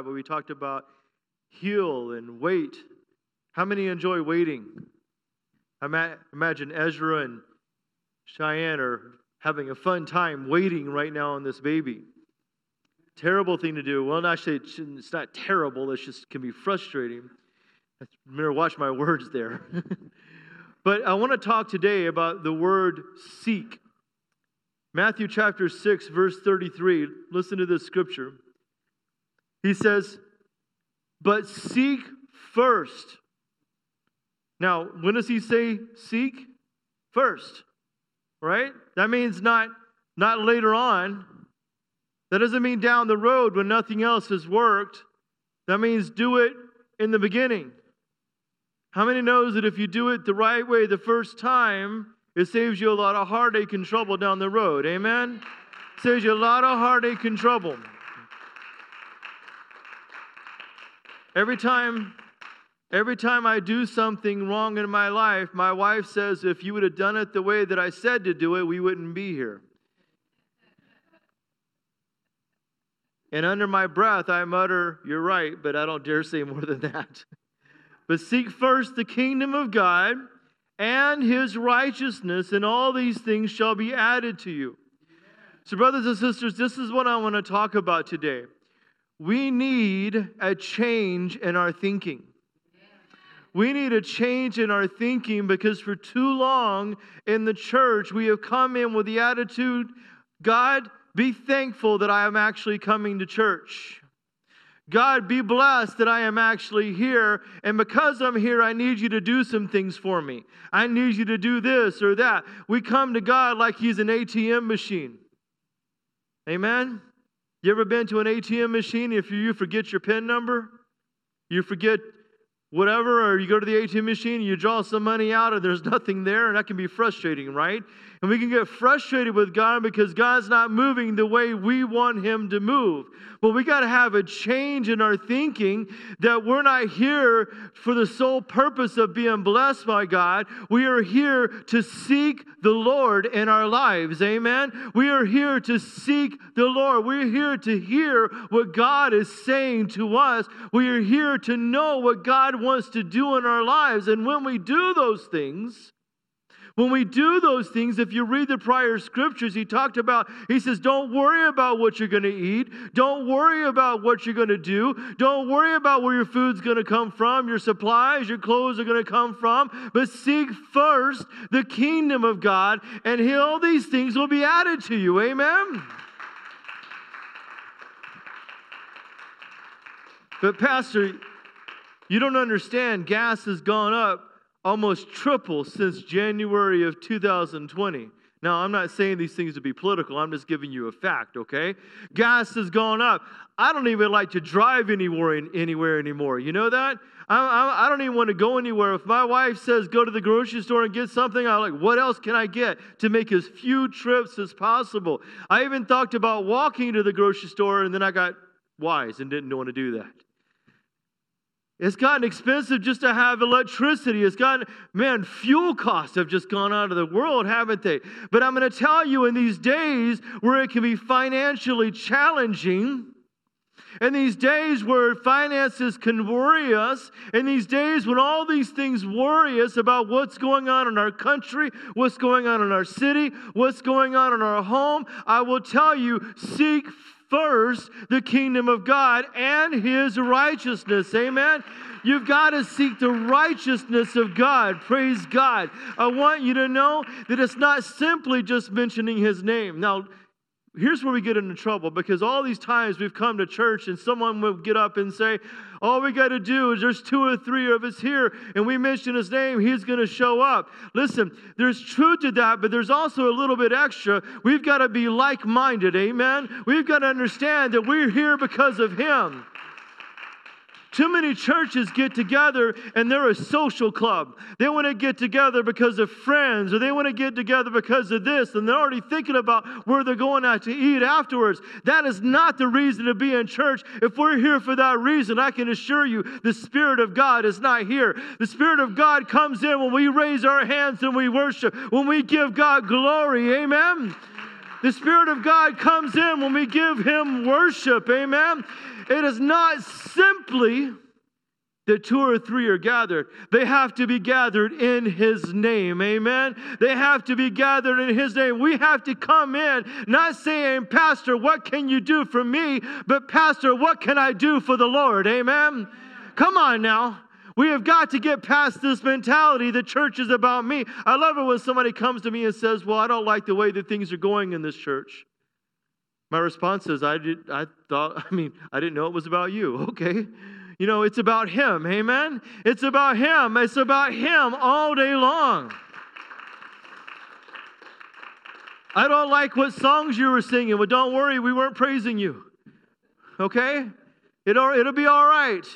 5, where we talked about heal and wait. How many enjoy waiting? I imagine Ezra and Cheyenne are having a fun time waiting right now on this baby. Terrible thing to do. Well, actually, it's, not terrible. It just can be frustrating. I better watch my words there. but I want to talk today about the word seek. Matthew chapter 6, verse 33. Listen to this scripture. He says, But seek first. Now, when does he say seek? First. Right? That means not, not later on. That doesn't mean down the road when nothing else has worked. That means do it in the beginning. How many knows that if you do it the right way the first time, it saves you a lot of heartache and trouble down the road? Amen? Saves you a lot of heartache and trouble. Every time every time I do something wrong in my life, my wife says if you would have done it the way that I said to do it, we wouldn't be here. And under my breath, I mutter, You're right, but I don't dare say more than that. but seek first the kingdom of God and his righteousness, and all these things shall be added to you. So, brothers and sisters, this is what I want to talk about today. We need a change in our thinking. We need a change in our thinking because for too long in the church, we have come in with the attitude God, be thankful that I am actually coming to church. God, be blessed that I am actually here. And because I'm here, I need you to do some things for me. I need you to do this or that. We come to God like He's an ATM machine. Amen? You ever been to an ATM machine? If you forget your PIN number, you forget whatever, or you go to the ATM machine, and you draw some money out, and there's nothing there, and that can be frustrating, right? And we can get frustrated with God because God's not moving the way we want Him to move. But we got to have a change in our thinking that we're not here for the sole purpose of being blessed by God. We are here to seek the Lord in our lives. Amen. We are here to seek the Lord. We're here to hear what God is saying to us. We are here to know what God wants to do in our lives. And when we do those things, when we do those things, if you read the prior scriptures, he talked about, he says, don't worry about what you're going to eat. Don't worry about what you're going to do. Don't worry about where your food's going to come from, your supplies, your clothes are going to come from. But seek first the kingdom of God, and all these things will be added to you. Amen. But, Pastor, you don't understand. Gas has gone up almost triple since January of 2020. Now, I'm not saying these things to be political. I'm just giving you a fact, okay? Gas has gone up. I don't even like to drive anywhere anywhere anymore. You know that? I, I, I don't even want to go anywhere. If my wife says go to the grocery store and get something, I'm like, what else can I get to make as few trips as possible? I even thought about walking to the grocery store, and then I got wise and didn't want to do that. It's gotten expensive just to have electricity. It's gotten, man, fuel costs have just gone out of the world, haven't they? But I'm going to tell you in these days where it can be financially challenging, in these days where finances can worry us, in these days when all these things worry us about what's going on in our country, what's going on in our city, what's going on in our home, I will tell you seek first the kingdom of God and his righteousness. Amen. You've got to seek the righteousness of God. Praise God. I want you to know that it's not simply just mentioning his name. Now, here's where we get into trouble because all these times we've come to church and someone will get up and say, All we got to do is there's two or three of us here and we mention his name, he's going to show up. Listen, there's truth to that, but there's also a little bit extra. We've got to be like minded, amen? We've got to understand that we're here because of him. Too many churches get together and they're a social club. They want to get together because of friends or they want to get together because of this and they're already thinking about where they're going out to eat afterwards. That is not the reason to be in church. If we're here for that reason, I can assure you the Spirit of God is not here. The Spirit of God comes in when we raise our hands and we worship, when we give God glory. Amen. The Spirit of God comes in when we give Him worship. Amen. It is not simply that two or three are gathered. They have to be gathered in His name. Amen. They have to be gathered in His name. We have to come in not saying, Pastor, what can you do for me? But, Pastor, what can I do for the Lord? Amen. Come on now. We have got to get past this mentality the church is about me. I love it when somebody comes to me and says, Well, I don't like the way that things are going in this church. My response is, I, did, I thought, I mean, I didn't know it was about you. Okay. You know, it's about Him. Amen. It's about Him. It's about Him all day long. I don't like what songs you were singing. Well, don't worry, we weren't praising you. Okay? It'll, it'll be all right.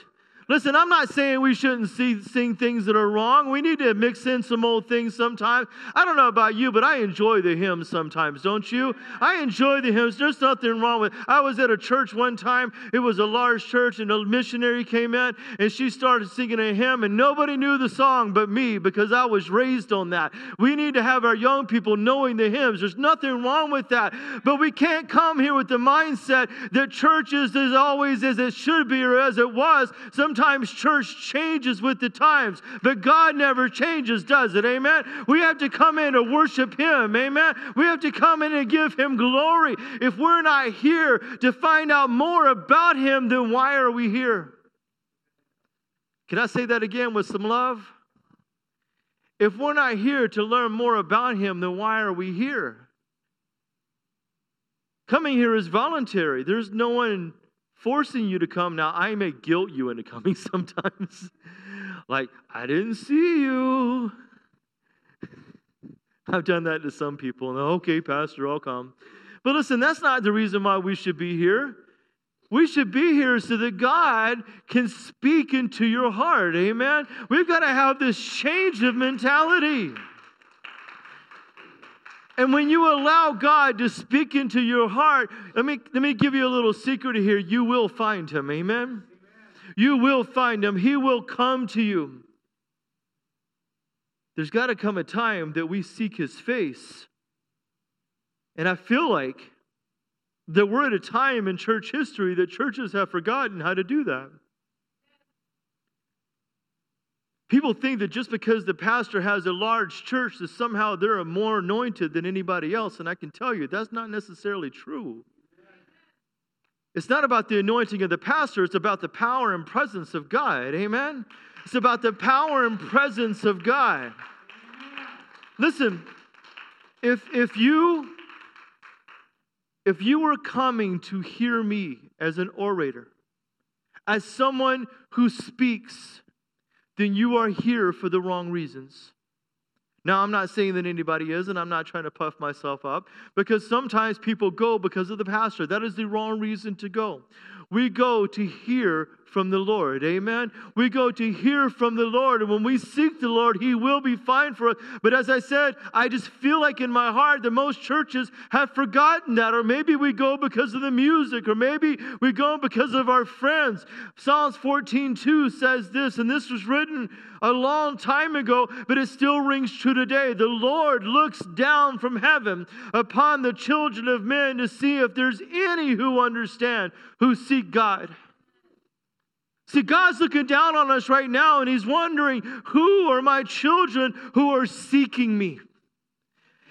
Listen, I'm not saying we shouldn't see, sing things that are wrong. We need to mix in some old things sometimes. I don't know about you, but I enjoy the hymns sometimes, don't you? I enjoy the hymns. There's nothing wrong with it. I was at a church one time. It was a large church, and a missionary came in, and she started singing a hymn, and nobody knew the song but me because I was raised on that. We need to have our young people knowing the hymns. There's nothing wrong with that. But we can't come here with the mindset that church is as always as it should be or as it was. Some Sometimes church changes with the times, but God never changes, does it? Amen. We have to come in to worship Him. Amen. We have to come in and give Him glory. If we're not here to find out more about Him, then why are we here? Can I say that again with some love? If we're not here to learn more about Him, then why are we here? Coming here is voluntary. There's no one forcing you to come. Now, I may guilt you into coming sometimes. like, I didn't see you. I've done that to some people. And okay, Pastor, I'll come. But listen, that's not the reason why we should be here. We should be here so that God can speak into your heart. Amen. We've got to have this change of mentality. And when you allow God to speak into your heart, let me, let me give you a little secret here. You will find him. Amen? Amen? You will find him. He will come to you. There's got to come a time that we seek his face. And I feel like that we're at a time in church history that churches have forgotten how to do that. People think that just because the pastor has a large church, that somehow they're more anointed than anybody else. And I can tell you, that's not necessarily true. It's not about the anointing of the pastor, it's about the power and presence of God. Amen? It's about the power and presence of God. Listen, if, if you if you were coming to hear me as an orator, as someone who speaks then you are here for the wrong reasons. Now, I'm not saying that anybody is, and I'm not trying to puff myself up, because sometimes people go because of the pastor. That is the wrong reason to go. We go to hear from the Lord. Amen. We go to hear from the Lord. And when we seek the Lord, He will be fine for us. But as I said, I just feel like in my heart that most churches have forgotten that. Or maybe we go because of the music, or maybe we go because of our friends. Psalms 14 2 says this, and this was written a long time ago, but it still rings true today. The Lord looks down from heaven upon the children of men to see if there's any who understand, who seek God. See, God's looking down on us right now and He's wondering, who are my children who are seeking me?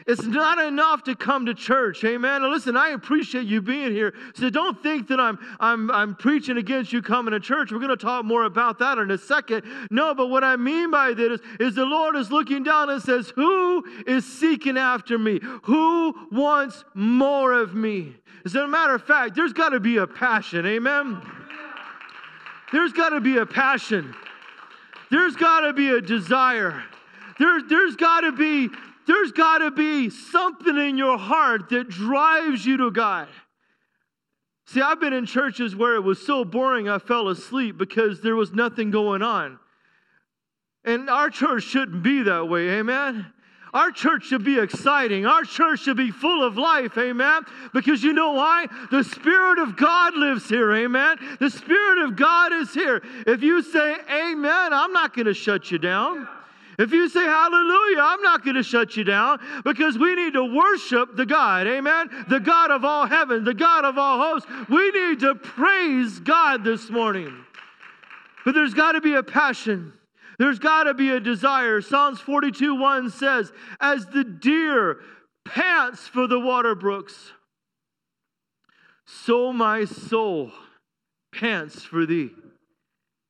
It's not enough to come to church. Amen. Listen, I appreciate you being here. So don't think that I'm I'm I'm preaching against you coming to church. We're going to talk more about that in a second. No, but what I mean by this is, is the Lord is looking down and says, Who is seeking after me? Who wants more of me? As a matter of fact, there's got to be a passion. Amen. There's got to be a passion. There's got to be a desire. There, there's got to be there's got to be something in your heart that drives you to God. See, I've been in churches where it was so boring I fell asleep because there was nothing going on. And our church shouldn't be that way, amen? Our church should be exciting. Our church should be full of life, amen? Because you know why? The Spirit of God lives here, amen? The Spirit of God is here. If you say amen, I'm not going to shut you down. If you say hallelujah, I'm not going to shut you down because we need to worship the God, amen? The God of all heaven, the God of all hosts. We need to praise God this morning. But there's got to be a passion. There's got to be a desire. Psalms 42 1 says, As the deer pants for the water brooks, so my soul pants for thee.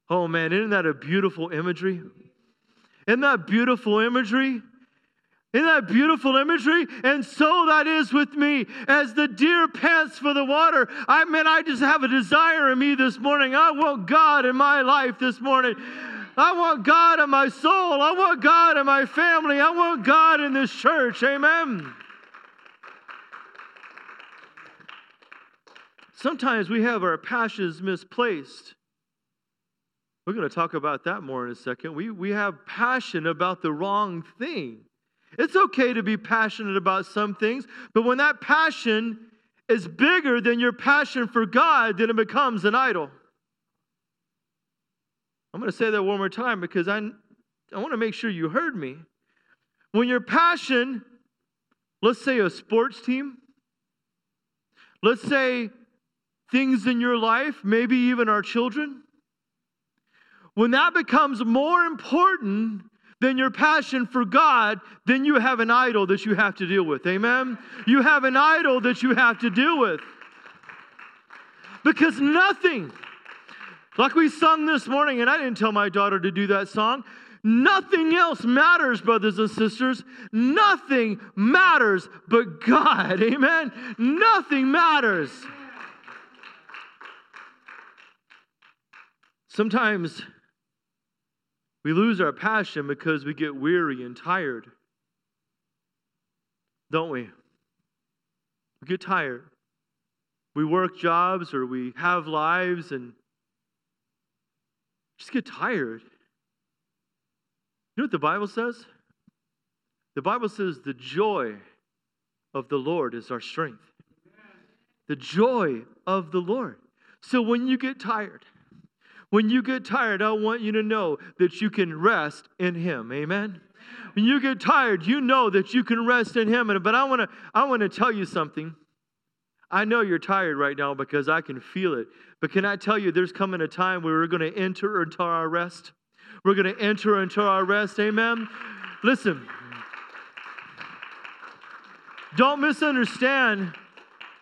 Oh man, isn't that a beautiful imagery? Isn't that beautiful imagery? Isn't that beautiful imagery? And so that is with me. As the deer pants for the water, I mean, I just have a desire in me this morning. I want God in my life this morning. I want God in my soul. I want God in my family. I want God in this church. Amen. Sometimes we have our passions misplaced. We're going to talk about that more in a second. We, we have passion about the wrong thing. It's okay to be passionate about some things, but when that passion is bigger than your passion for God, then it becomes an idol. I'm going to say that one more time because I, I want to make sure you heard me. When your passion, let's say a sports team, let's say things in your life, maybe even our children, when that becomes more important than your passion for God, then you have an idol that you have to deal with. Amen? You have an idol that you have to deal with. Because nothing, like we sung this morning, and I didn't tell my daughter to do that song. Nothing else matters, brothers and sisters. Nothing matters but God. Amen? Nothing matters. Sometimes we lose our passion because we get weary and tired. Don't we? We get tired. We work jobs or we have lives and just get tired. You know what the Bible says? The Bible says the joy of the Lord is our strength. The joy of the Lord. So when you get tired, when you get tired, I want you to know that you can rest in Him. Amen. When you get tired, you know that you can rest in Him. But I want to I want to tell you something. I know you're tired right now because I can feel it. But can I tell you, there's coming a time where we're going to enter into our rest. We're going to enter into our rest. Amen. Listen. Don't misunderstand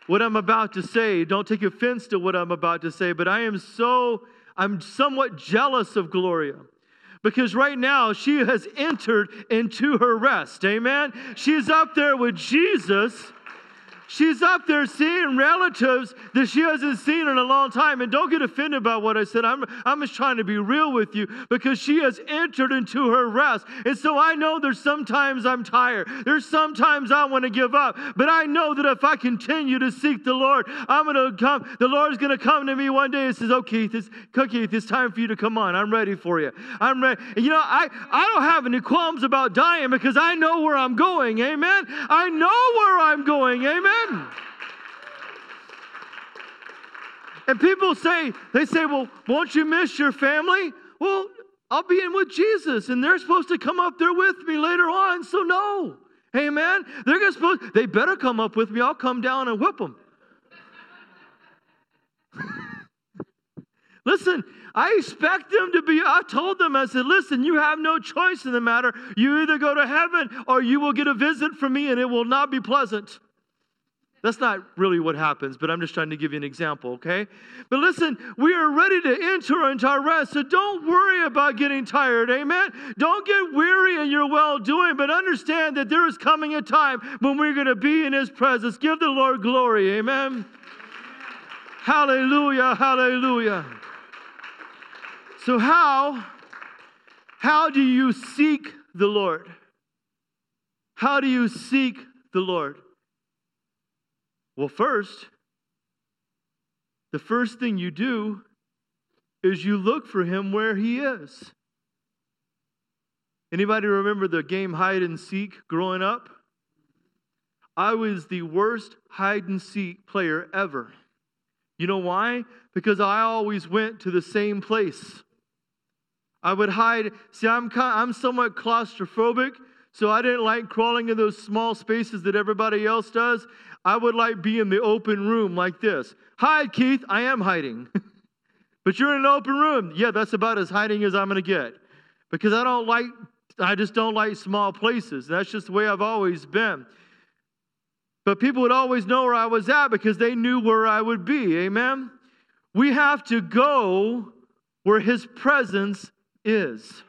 what I'm about to say. Don't take offense to what I'm about to say, but I am so I'm somewhat jealous of Gloria because right now she has entered into her rest. Amen. She's up there with Jesus She's up there seeing relatives that she hasn't seen in a long time. And don't get offended by what I said. I'm, I'm just trying to be real with you because she has entered into her rest. And so I know there's sometimes I'm tired. There's sometimes I want to give up. But I know that if I continue to seek the Lord, I'm going to come. The Lord's going to come to me one day and says, Oh, Keith, it's, Keith, it's time for you to come on. I'm ready for you. I'm ready. And you know, I, I don't have any qualms about dying because I know where I'm going. Amen. I know where I'm going. Amen. And people say, they say, well, won't you miss your family? Well, I'll be in with Jesus, and they're supposed to come up there with me later on, so no. Amen. They're gonna supposed they better come up with me. I'll come down and whip them. Listen, I expect them to be. I told them, I said, listen, you have no choice in the matter. You either go to heaven or you will get a visit from me and it will not be pleasant. That's not really what happens, but I'm just trying to give you an example, okay? But listen, we are ready to enter into our rest, so don't worry about getting tired, amen? Don't get weary in your well doing, but understand that there is coming a time when we're going to be in His presence. Give the Lord glory, amen? Hallelujah, hallelujah. So, how, how do you seek the Lord? How do you seek the Lord? Well, first, the first thing you do is you look for him where he is. Anybody remember the game hide and seek growing up? I was the worst hide and seek player ever. You know why? Because I always went to the same place. I would hide. See, I'm, kind, I'm somewhat claustrophobic, so I didn't like crawling in those small spaces that everybody else does. I would like be in the open room like this. Hide, Keith. I am hiding. but you're in an open room. Yeah, that's about as hiding as I'm going to get. Because I don't like, I just don't like small places. That's just the way I've always been. But people would always know where I was at because they knew where I would be. Amen? We have to go where His presence is.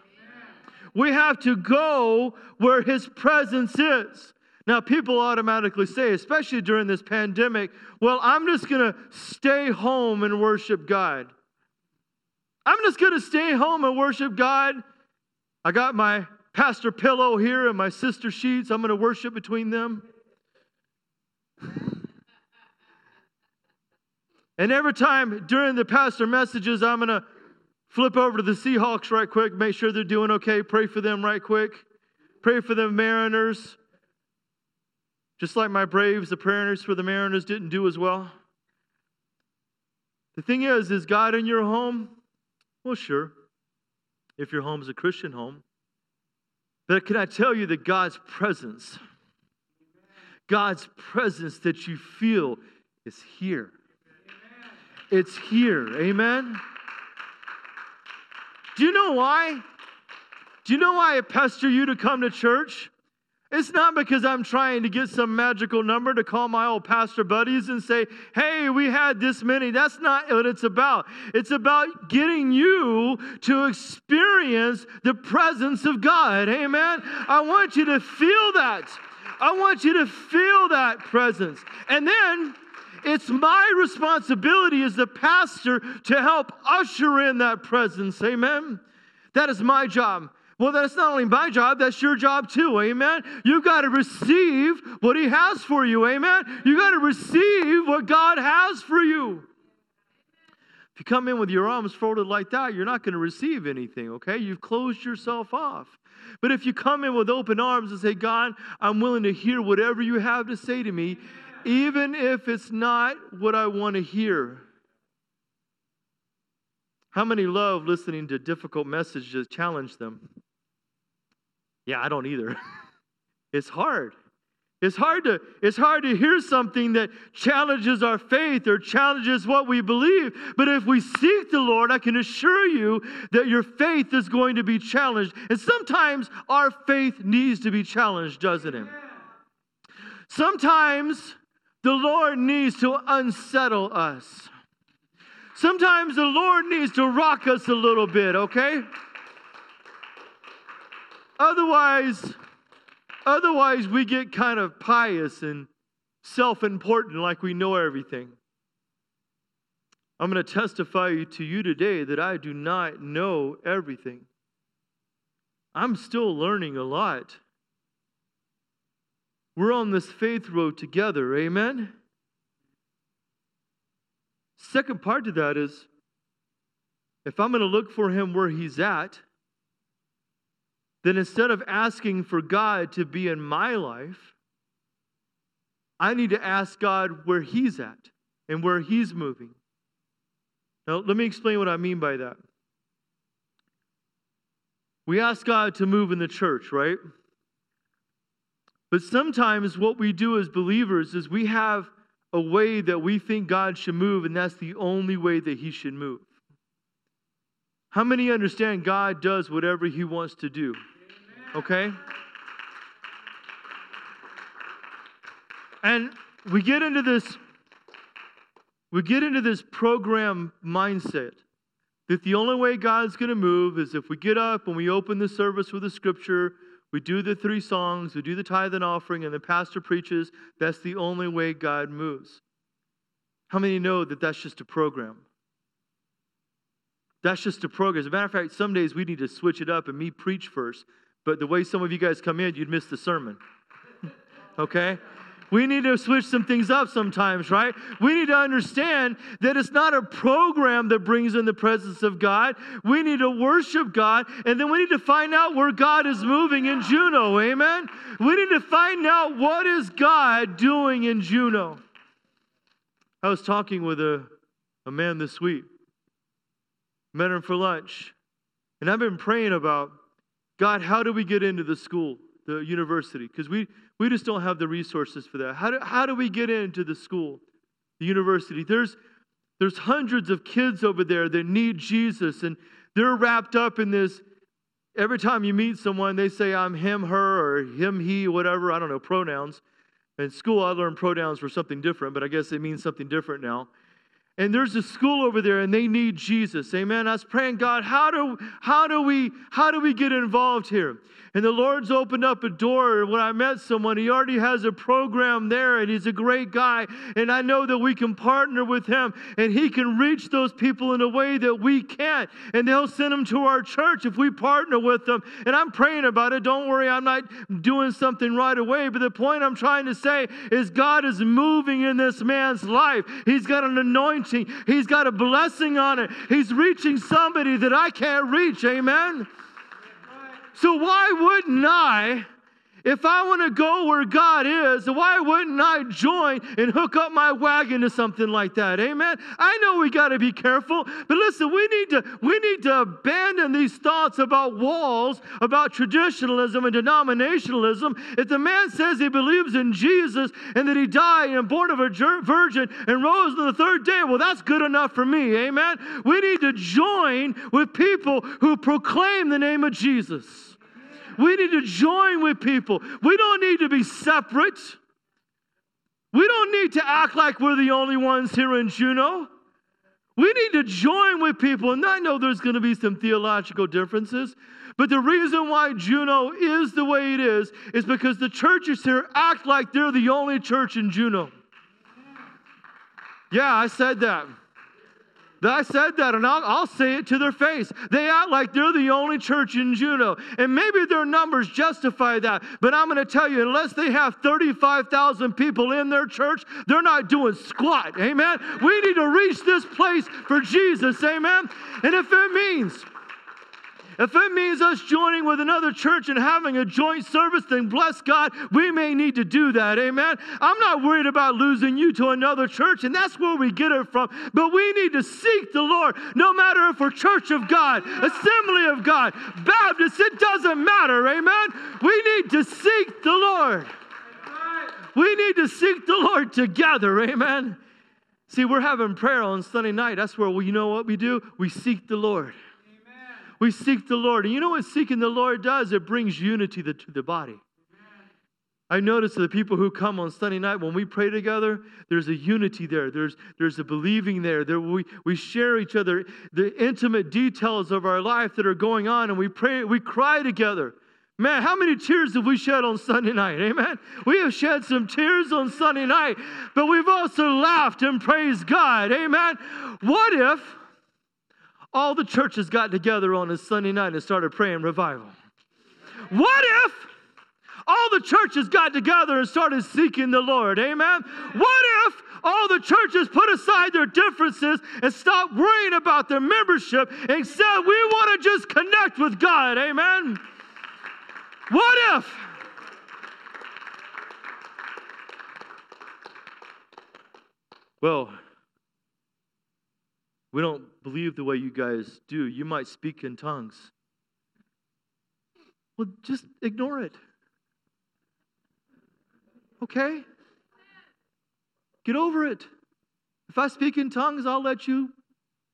We have to go where His presence is. Now, people automatically say, especially during this pandemic, well, I'm just going to stay home and worship God. I'm just going to stay home and worship God. I got my pastor pillow here and my sister sheets. I'm going to worship between them. and every time during the pastor messages, I'm going to flip over to the Seahawks right quick, make sure they're doing okay, pray for them right quick, pray for the Mariners. Just like my Braves, the prayers for the Mariners didn't do as well. The thing is, is God in your home? Well, sure, if your home is a Christian home. But can I tell you that God's presence, God's presence that you feel is here? It's here. Amen? Do you know why? Do you know why I pester you to come to church? It's not because I'm trying to get some magical number to call my old pastor buddies and say, hey, we had this many. That's not what it's about. It's about getting you to experience the presence of God. Amen. I want you to feel that. I want you to feel that presence. And then it's my responsibility as the pastor to help usher in that presence. Amen. That is my job. Well, that's not only my job, that's your job too. Amen. You've got to receive what He has for you. Amen. You've got to receive what God has for you. If you come in with your arms folded like that, you're not going to receive anything, okay? You've closed yourself off. But if you come in with open arms and say, God, I'm willing to hear whatever you have to say to me, even if it's not what I want to hear. How many love listening to difficult messages challenge them? Yeah, I don't either. it's hard. It's hard to it's hard to hear something that challenges our faith or challenges what we believe. But if we seek the Lord, I can assure you that your faith is going to be challenged. And sometimes our faith needs to be challenged, doesn't it? Sometimes the Lord needs to unsettle us. Sometimes the Lord needs to rock us a little bit, okay? Otherwise, otherwise we get kind of pious and self-important like we know everything. I'm going to testify to you today that I do not know everything. I'm still learning a lot. We're on this faith road together, amen? Second part to that is if I'm going to look for him where he's at, then instead of asking for God to be in my life, I need to ask God where He's at and where He's moving. Now, let me explain what I mean by that. We ask God to move in the church, right? But sometimes what we do as believers is we have a way that we think God should move, and that's the only way that He should move. How many understand God does whatever He wants to do? Okay? And we get into this we get into this program mindset that the only way God's going to move is if we get up and we open the service with a scripture, we do the three songs, we do the tithe and offering, and the pastor preaches. That's the only way God moves. How many know that that's just a program? That's just a program. As a matter of fact, some days we need to switch it up and me preach first. But the way some of you guys come in, you'd miss the sermon. okay? We need to switch some things up sometimes, right? We need to understand that it's not a program that brings in the presence of God. We need to worship God, and then we need to find out where God is moving in Juneau. Amen? We need to find out what is God doing in Juneau. I was talking with a, a man this week. Met him for lunch. And I've been praying about God, how do we get into the school, the university? Because we, we just don't have the resources for that. How do, how do we get into the school, the university? There's, there's hundreds of kids over there that need Jesus, and they're wrapped up in this. Every time you meet someone, they say, I'm him, her, or him, he, whatever. I don't know, pronouns. In school, I learned pronouns were something different, but I guess it means something different now. And there's a school over there and they need Jesus. Amen. I was praying, God, how do, how do we how do we get involved here? And the Lord's opened up a door. When I met someone, he already has a program there, and he's a great guy. And I know that we can partner with him, and he can reach those people in a way that we can't. And they'll send them to our church if we partner with them. And I'm praying about it. Don't worry, I'm not doing something right away. But the point I'm trying to say is God is moving in this man's life. He's got an he's got a blessing on it. He's reaching somebody that I can't reach. Amen. So, why wouldn't I if I want to go where God is, why wouldn't I join and hook up my wagon to something like that? Amen. I know we got to be careful, but listen, we need to we need to abandon these thoughts about walls, about traditionalism and denominationalism. If the man says he believes in Jesus and that he died and born of a virgin and rose on the third day, well, that's good enough for me. Amen. We need to join with people who proclaim the name of Jesus. We need to join with people. We don't need to be separate. We don't need to act like we're the only ones here in Juneau. We need to join with people. And I know there's going to be some theological differences, but the reason why Juneau is the way it is is because the churches here act like they're the only church in Juneau. Yeah, I said that. I said that, and I'll, I'll, say it to their face. They act like they're the only church in Juneau. And maybe their numbers justify that. But I'm going to tell you, unless they have 35,000 people in their church, they're not doing squat. Amen? We need to reach this place for Jesus. Amen? And if it means if it means us joining with another church and having a joint service, then bless God, we may need to do that. Amen. I'm not worried about losing you to another church, and that's where we get it from. But we need to seek the Lord, no matter if we're Church of God, Assembly of God, Baptist, it doesn't matter. Amen. We need to seek the Lord. We need to seek the Lord together. Amen. See, we're having prayer on Sunday night. That's where we, you know what we do? We seek the Lord. We seek the Lord. And you know what seeking the Lord does? It brings unity to the body. I notice the people who come on Sunday night when we pray together, there's a unity there. There's, there's a believing there. there we, we share each other the intimate details of our life that are going on, and we pray, we cry together. Man, how many tears have we shed on Sunday night? Amen. We have shed some tears on Sunday night, but we've also laughed and praised God. Amen. What if all the churches got together on a Sunday night and started praying revival. What if all the churches got together and started seeking the Lord? Amen. What if all the churches put aside their differences and stopped worrying about their membership and said, We want to just connect with God? Amen. What if? Well, we don't believe the way you guys do. You might speak in tongues. Well, just ignore it. Okay? Get over it. If I speak in tongues, I'll let you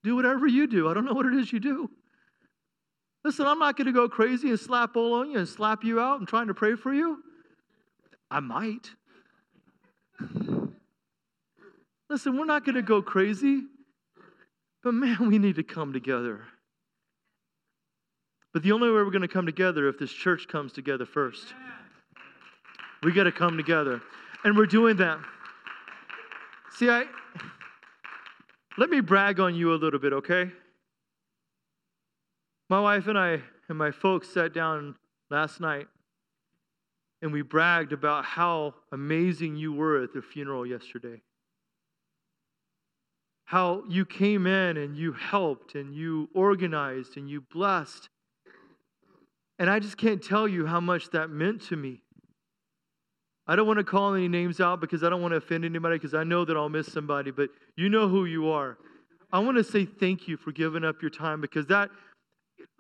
do whatever you do. I don't know what it is you do. Listen, I'm not going to go crazy and slap all on you and slap you out and trying to pray for you. I might. Listen, we're not going to go crazy, but man, we need to come together. But the only way we're going to come together if this church comes together first. We got to come together. And we're doing that. See, I let me brag on you a little bit, okay? My wife and I and my folks sat down last night and we bragged about how amazing you were at the funeral yesterday. How you came in and you helped and you organized and you blessed. And I just can't tell you how much that meant to me. I don't want to call any names out because I don't want to offend anybody because I know that I'll miss somebody, but you know who you are. I want to say thank you for giving up your time because that,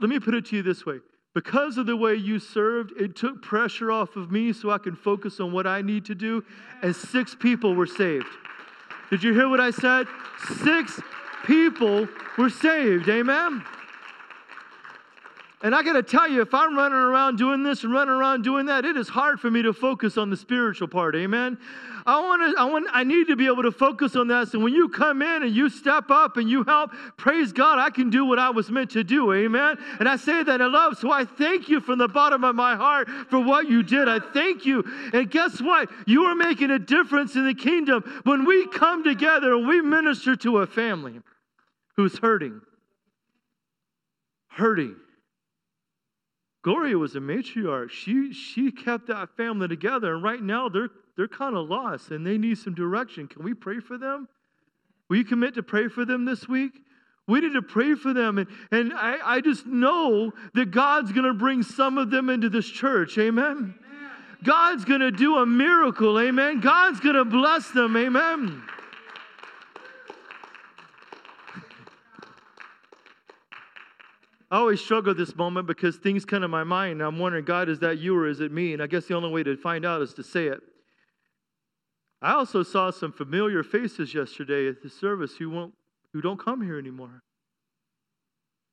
let me put it to you this way. Because of the way you served, it took pressure off of me so I can focus on what I need to do, and six people were saved. Did you hear what I said? Six people were saved. Amen. And I got to tell you, if I'm running around doing this and running around doing that, it is hard for me to focus on the spiritual part. Amen. I want to, I want, I need to be able to focus on that. So when you come in and you step up and you help, praise God, I can do what I was meant to do. Amen. And I say that in love. So I thank you from the bottom of my heart for what you did. I thank you. And guess what? You are making a difference in the kingdom when we come together and we minister to a family who's hurting. Hurting Gloria was a matriarch. She, she kept that family together, and right now they're, they're kind of lost and they need some direction. Can we pray for them? Will you commit to pray for them this week? We need to pray for them. And, and I, I just know that God's going to bring some of them into this church. Amen. Amen. God's going to do a miracle. Amen. God's going to bless them. Amen. I always struggle this moment because things come to my mind. I'm wondering, God, is that you or is it me? And I guess the only way to find out is to say it. I also saw some familiar faces yesterday at the service who won't who don't come here anymore.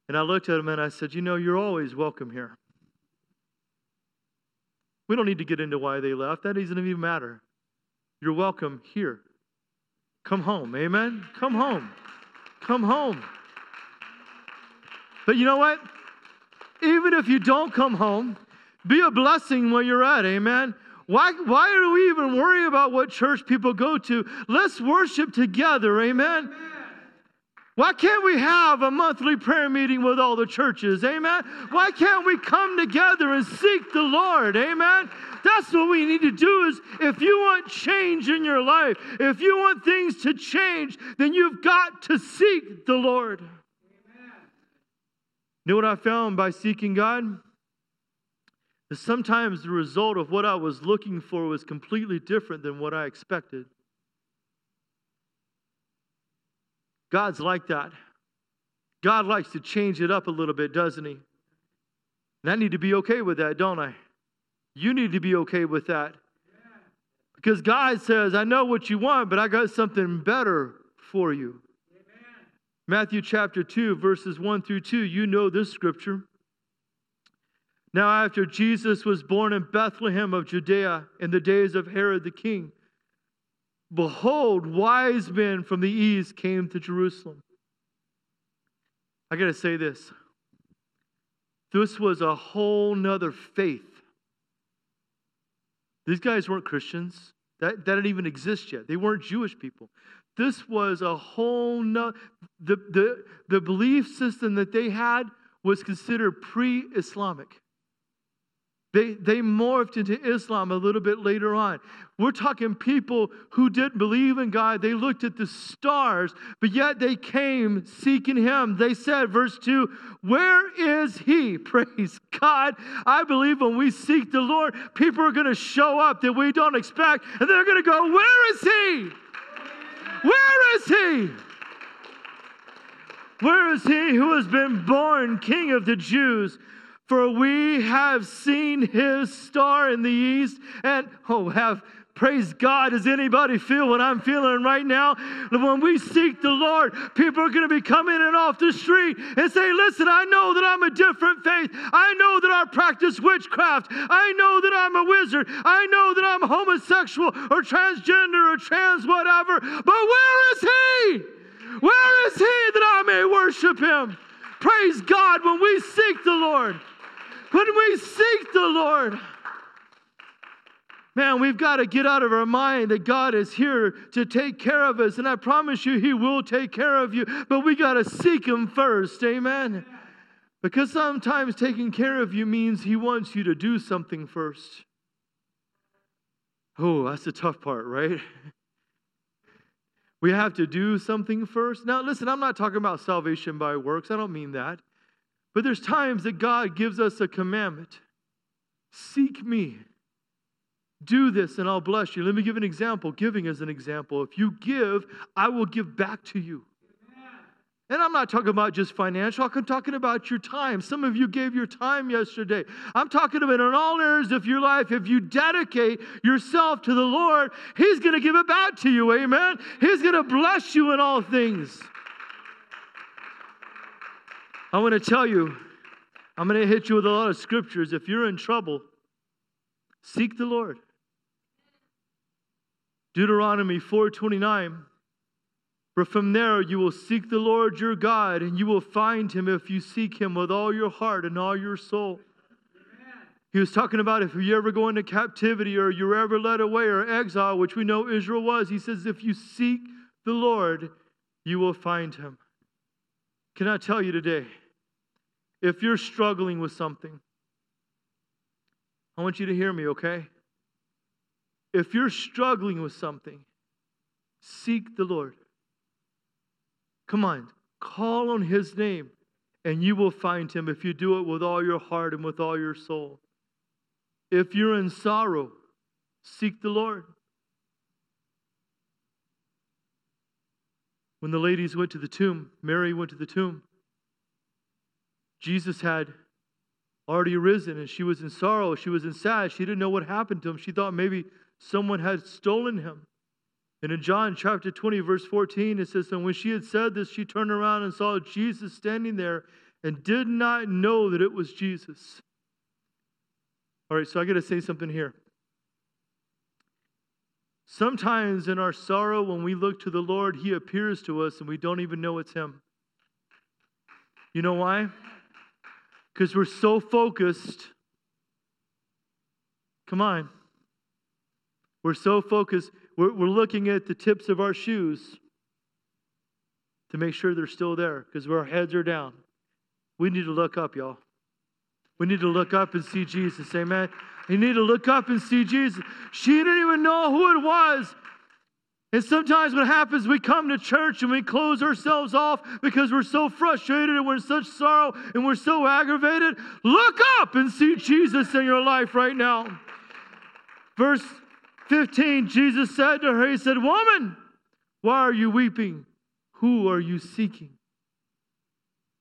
And I looked at them and I said, You know, you're always welcome here. We don't need to get into why they left. That doesn't even matter. You're welcome here. Come home. Amen. Come home. Come home. But you know what? Even if you don't come home, be a blessing where you're at. Amen. Why, why do we even worry about what church people go to? Let's worship together. Amen. Amen. Why can't we have a monthly prayer meeting with all the churches? Amen. Why can't we come together and seek the Lord? Amen. That's what we need to do is if you want change in your life, if you want things to change, then you've got to seek the Lord. You know what I found by seeking God? That sometimes the result of what I was looking for was completely different than what I expected. God's like that. God likes to change it up a little bit, doesn't He? And I need to be okay with that, don't I? You need to be okay with that. Because God says, I know what you want, but I got something better for you. Matthew chapter 2, verses 1 through 2, you know this scripture. Now, after Jesus was born in Bethlehem of Judea in the days of Herod the king, behold, wise men from the east came to Jerusalem. I got to say this. This was a whole nother faith. These guys weren't Christians. That, that didn't even exist yet. They weren't Jewish people. This was a whole no, the, the, the belief system that they had was considered pre-Islamic. They, they morphed into Islam a little bit later on. We're talking people who didn't believe in God. They looked at the stars, but yet they came seeking Him. They said, verse 2, Where is He? Praise God. I believe when we seek the Lord, people are going to show up that we don't expect, and they're going to go, Where is He? Where is he? Where is he who has been born King of the Jews? For we have seen his star in the east and, oh, have Praise God. Does anybody feel what I'm feeling right now? When we seek the Lord, people are going to be coming in off the street and say, Listen, I know that I'm a different faith. I know that I practice witchcraft. I know that I'm a wizard. I know that I'm homosexual or transgender or trans whatever. But where is He? Where is He that I may worship Him? Praise God when we seek the Lord. When we seek the Lord. Man, we've got to get out of our mind that God is here to take care of us. And I promise you, He will take care of you. But we got to seek Him first. Amen. Because sometimes taking care of you means He wants you to do something first. Oh, that's the tough part, right? We have to do something first. Now, listen, I'm not talking about salvation by works. I don't mean that. But there's times that God gives us a commandment Seek me. Do this and I'll bless you. Let me give an example. Giving is an example. If you give, I will give back to you. And I'm not talking about just financial, I'm talking about your time. Some of you gave your time yesterday. I'm talking about in all areas of your life. If you dedicate yourself to the Lord, He's going to give it back to you. Amen. He's going to bless you in all things. I want to tell you, I'm going to hit you with a lot of scriptures. If you're in trouble, seek the Lord. Deuteronomy 4:29 For from there you will seek the Lord your God and you will find him if you seek him with all your heart and all your soul. He was talking about if you ever go into captivity or you're ever led away or exile, which we know Israel was. He says, if you seek the Lord, you will find him. Can I tell you today, if you're struggling with something, I want you to hear me, okay? If you're struggling with something, seek the Lord. Come on, call on His name, and you will find Him if you do it with all your heart and with all your soul. If you're in sorrow, seek the Lord. When the ladies went to the tomb, Mary went to the tomb, Jesus had already risen and she was in sorrow. She was in sad. She didn't know what happened to him. She thought maybe someone had stolen him. And in John chapter 20, verse 14, it says, And when she had said this, she turned around and saw Jesus standing there and did not know that it was Jesus. All right, so I got to say something here. Sometimes in our sorrow, when we look to the Lord, He appears to us and we don't even know it's Him. You know why? Because we're so focused. Come on. We're so focused, we're, we're looking at the tips of our shoes to make sure they're still there because our heads are down. We need to look up, y'all. We need to look up and see Jesus. Amen. You need to look up and see Jesus. She didn't even know who it was. And sometimes what happens, we come to church and we close ourselves off because we're so frustrated and we're in such sorrow and we're so aggravated. Look up and see Jesus in your life right now. Verse 15, Jesus said to her, He said, Woman, why are you weeping? Who are you seeking?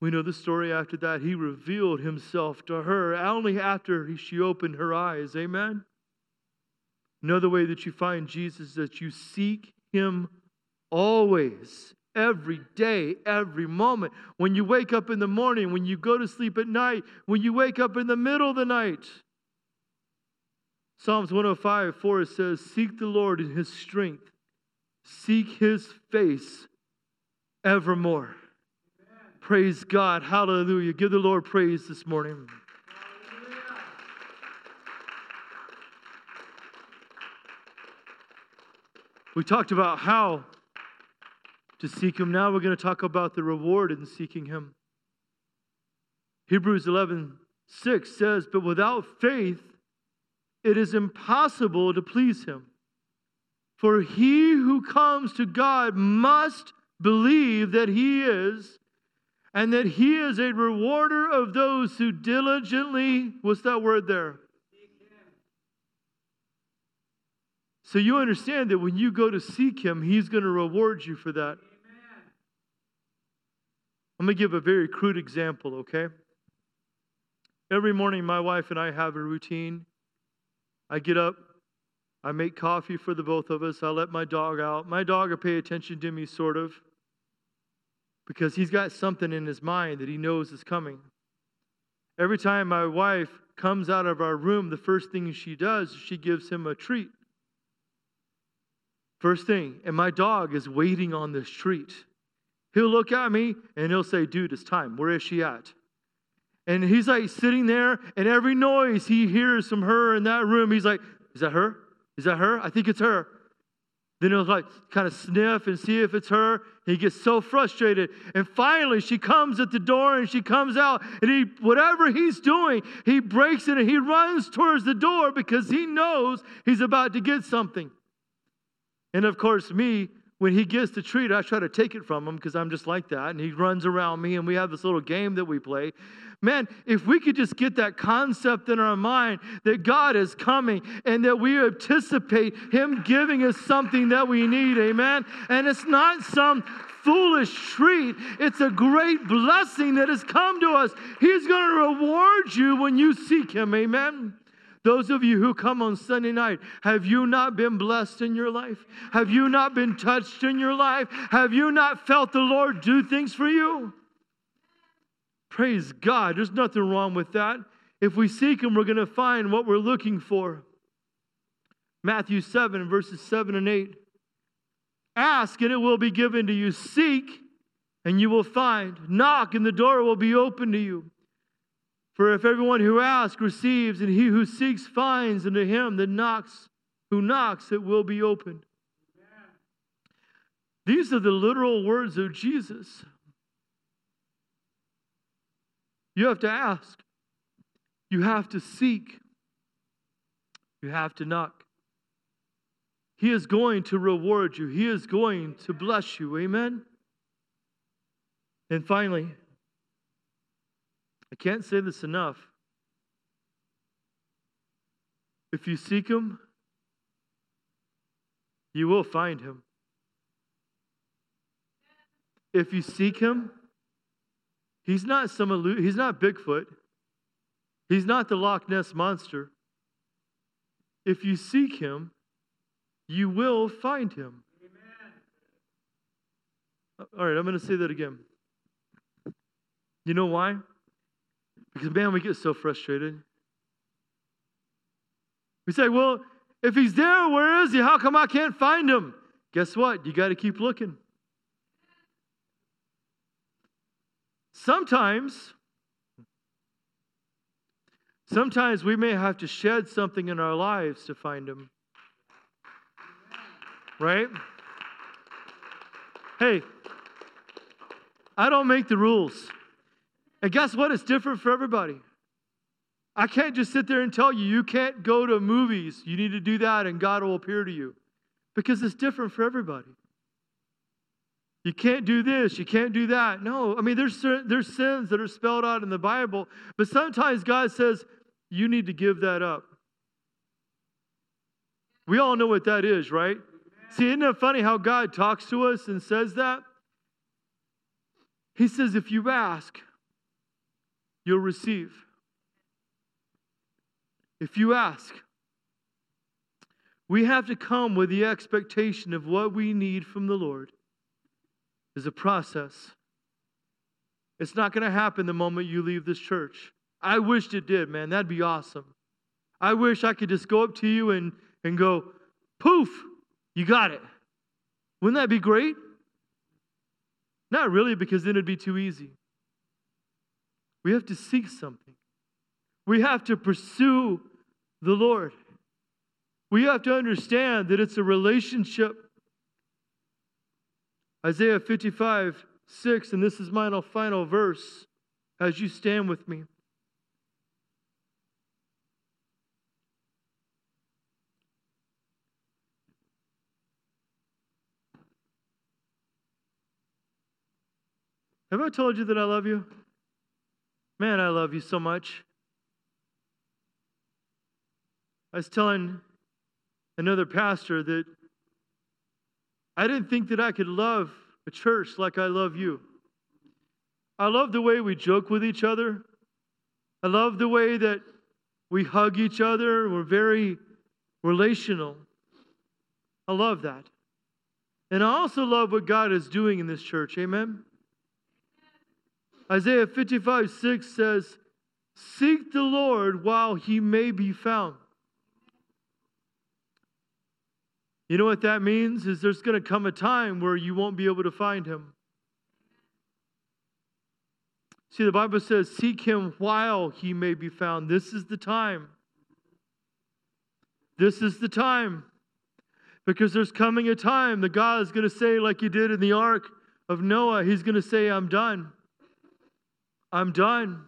We know the story after that. He revealed himself to her only after she opened her eyes. Amen. Another way that you find Jesus is that you seek him always, every day, every moment. When you wake up in the morning, when you go to sleep at night, when you wake up in the middle of the night. Psalms 105 4 it says, Seek the Lord in his strength, seek his face evermore. Amen. Praise God. Hallelujah. Give the Lord praise this morning. We talked about how to seek him. Now we're going to talk about the reward in seeking him. Hebrews 11 6 says, But without faith, it is impossible to please him. For he who comes to God must believe that he is, and that he is a rewarder of those who diligently, what's that word there? So you understand that when you go to seek him, he's going to reward you for that. Amen. I'm going to give a very crude example, okay? Every morning, my wife and I have a routine I get up, I make coffee for the both of us. I let my dog out. My dog will pay attention to me, sort of, because he's got something in his mind that he knows is coming. Every time my wife comes out of our room, the first thing she does is she gives him a treat. First thing, and my dog is waiting on this treat. He'll look at me and he'll say, Dude, it's time. Where is she at? And he's like sitting there, and every noise he hears from her in that room, he's like, Is that her? Is that her? I think it's her. Then he'll like kind of sniff and see if it's her. He gets so frustrated. And finally, she comes at the door and she comes out. And he, whatever he's doing, he breaks it and he runs towards the door because he knows he's about to get something. And of course, me, when he gets the treat, I try to take it from him because I'm just like that. And he runs around me, and we have this little game that we play. Man, if we could just get that concept in our mind that God is coming and that we anticipate Him giving us something that we need, amen? And it's not some foolish treat, it's a great blessing that has come to us. He's going to reward you when you seek Him, amen? Those of you who come on Sunday night, have you not been blessed in your life? Have you not been touched in your life? Have you not felt the Lord do things for you? Praise God. There's nothing wrong with that. If we seek Him, we're going to find what we're looking for. Matthew 7, verses 7 and 8. Ask, and it will be given to you. Seek, and you will find. Knock, and the door will be open to you. For if everyone who asks receives, and he who seeks finds, and to him that knocks, who knocks, it will be opened. These are the literal words of Jesus. You have to ask. You have to seek. You have to knock. He is going to reward you, He is going to bless you. Amen? And finally, I can't say this enough. If you seek Him, you will find Him. If you seek Him, He's not some he's not Bigfoot. He's not the Loch Ness monster. If you seek him, you will find him. Amen. All right, I'm going to say that again. You know why? Because, man, we get so frustrated. We say, well, if he's there, where is he? How come I can't find him? Guess what? You got to keep looking. Sometimes, sometimes we may have to shed something in our lives to find Him. Right? Hey, I don't make the rules. And guess what? It's different for everybody. I can't just sit there and tell you, you can't go to movies. You need to do that and God will appear to you. Because it's different for everybody. You can't do this, you can't do that. No, I mean, there's, there's sins that are spelled out in the Bible, but sometimes God says, you need to give that up. We all know what that is, right? See, isn't it funny how God talks to us and says that? He says, if you ask, you'll receive. If you ask, we have to come with the expectation of what we need from the Lord is a process. It's not going to happen the moment you leave this church. I wished it did, man. That'd be awesome. I wish I could just go up to you and, and go, poof, you got it. Wouldn't that be great? Not really, because then it'd be too easy. We have to seek something, we have to pursue the Lord. We have to understand that it's a relationship Isaiah 55, 6, and this is my final verse as you stand with me. Have I told you that I love you? Man, I love you so much. I was telling another pastor that I didn't think that I could love a church like I love you. I love the way we joke with each other. I love the way that we hug each other. We're very relational. I love that. And I also love what God is doing in this church. Amen. Isaiah 55 6 says, Seek the Lord while he may be found. You know what that means? Is there's going to come a time where you won't be able to find him. See, the Bible says, Seek him while he may be found. This is the time. This is the time. Because there's coming a time that God is going to say, like he did in the ark of Noah, he's going to say, I'm done. I'm done.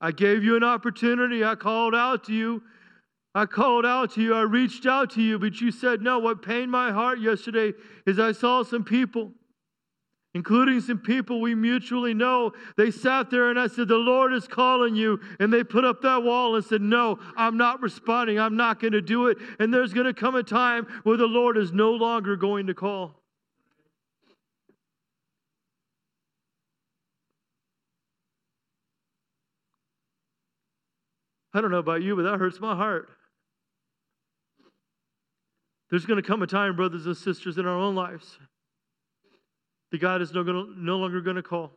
I gave you an opportunity. I called out to you. I called out to you. I reached out to you, but you said no. What pained my heart yesterday is I saw some people, including some people we mutually know. They sat there and I said, The Lord is calling you. And they put up that wall and said, No, I'm not responding. I'm not going to do it. And there's going to come a time where the Lord is no longer going to call. I don't know about you, but that hurts my heart. There's going to come a time, brothers and sisters, in our own lives that God is no, gonna, no longer going to call.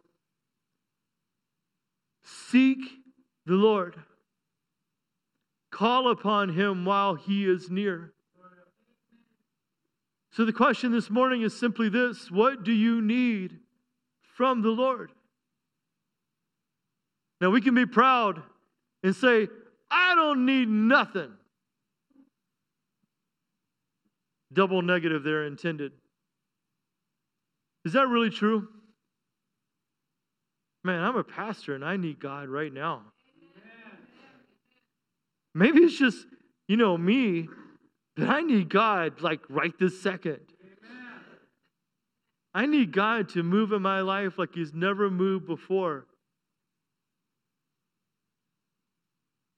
Seek the Lord, call upon Him while He is near. So, the question this morning is simply this What do you need from the Lord? Now, we can be proud and say, I don't need nothing. Double negative there intended. Is that really true? Man, I'm a pastor and I need God right now. Maybe it's just, you know, me, but I need God like right this second. I need God to move in my life like He's never moved before.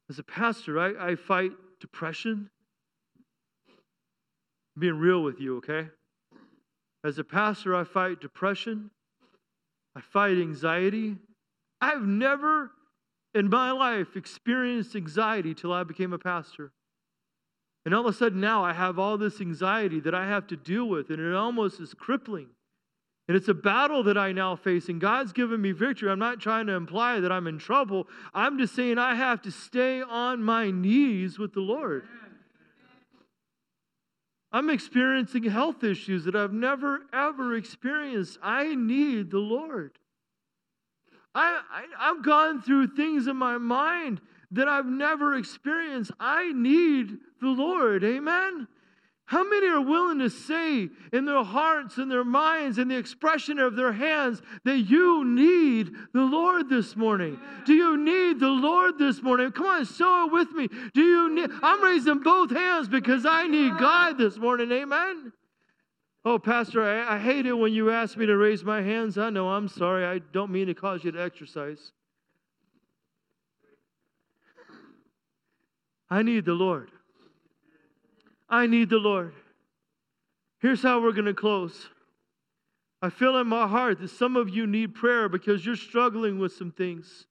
As a pastor, I, I fight depression. Being real with you, okay? As a pastor, I fight depression. I fight anxiety. I've never in my life experienced anxiety till I became a pastor. And all of a sudden now I have all this anxiety that I have to deal with, and it almost is crippling. And it's a battle that I now face, and God's given me victory. I'm not trying to imply that I'm in trouble. I'm just saying I have to stay on my knees with the Lord. I'm experiencing health issues that I've never, ever experienced. I need the Lord. I, I, have gone through things in my mind that I've never experienced. I need the Lord. Amen. How many are willing to say in their hearts and their minds and the expression of their hands that you need the Lord this morning? Do you need the Lord this morning? Come on, sow it with me. Do you need I'm raising both hands because I need God this morning. Amen. Oh, Pastor, I, I hate it when you ask me to raise my hands. I know, I'm sorry. I don't mean to cause you to exercise. I need the Lord. I need the Lord. Here's how we're going to close. I feel in my heart that some of you need prayer because you're struggling with some things.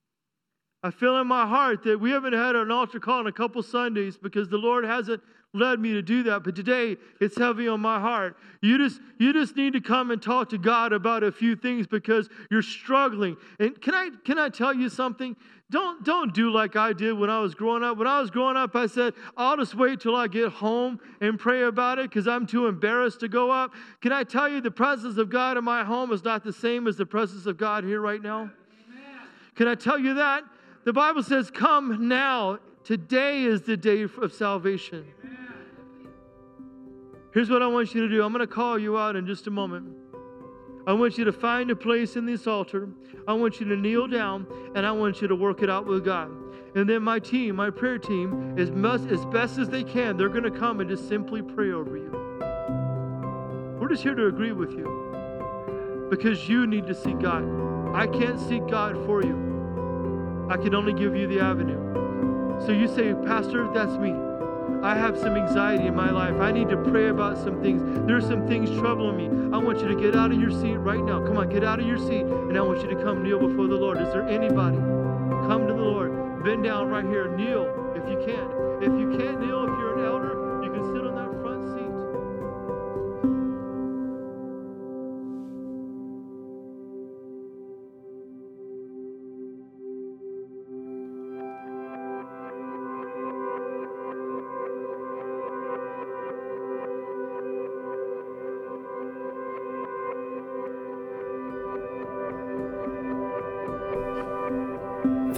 I feel in my heart that we haven't had an altar call in a couple Sundays because the Lord hasn't led me to do that. But today it's heavy on my heart. You just you just need to come and talk to God about a few things because you're struggling. And can I can I tell you something? Don't, don't do like I did when I was growing up. When I was growing up, I said, I'll just wait till I get home and pray about it because I'm too embarrassed to go up. Can I tell you, the presence of God in my home is not the same as the presence of God here right now? Can I tell you that? The Bible says, Come now. Today is the day of salvation. Amen. Here's what I want you to do I'm going to call you out in just a moment. I want you to find a place in this altar. I want you to kneel down and I want you to work it out with God. And then my team, my prayer team, as, as best as they can, they're going to come and just simply pray over you. We're just here to agree with you because you need to see God. I can't see God for you, I can only give you the avenue. So you say, Pastor, that's me. I have some anxiety in my life. I need to pray about some things. There's some things troubling me. I want you to get out of your seat right now. Come on, get out of your seat, and I want you to come kneel before the Lord. Is there anybody? Come to the Lord. Bend down right here. Kneel if you can. If you can't kneel, if you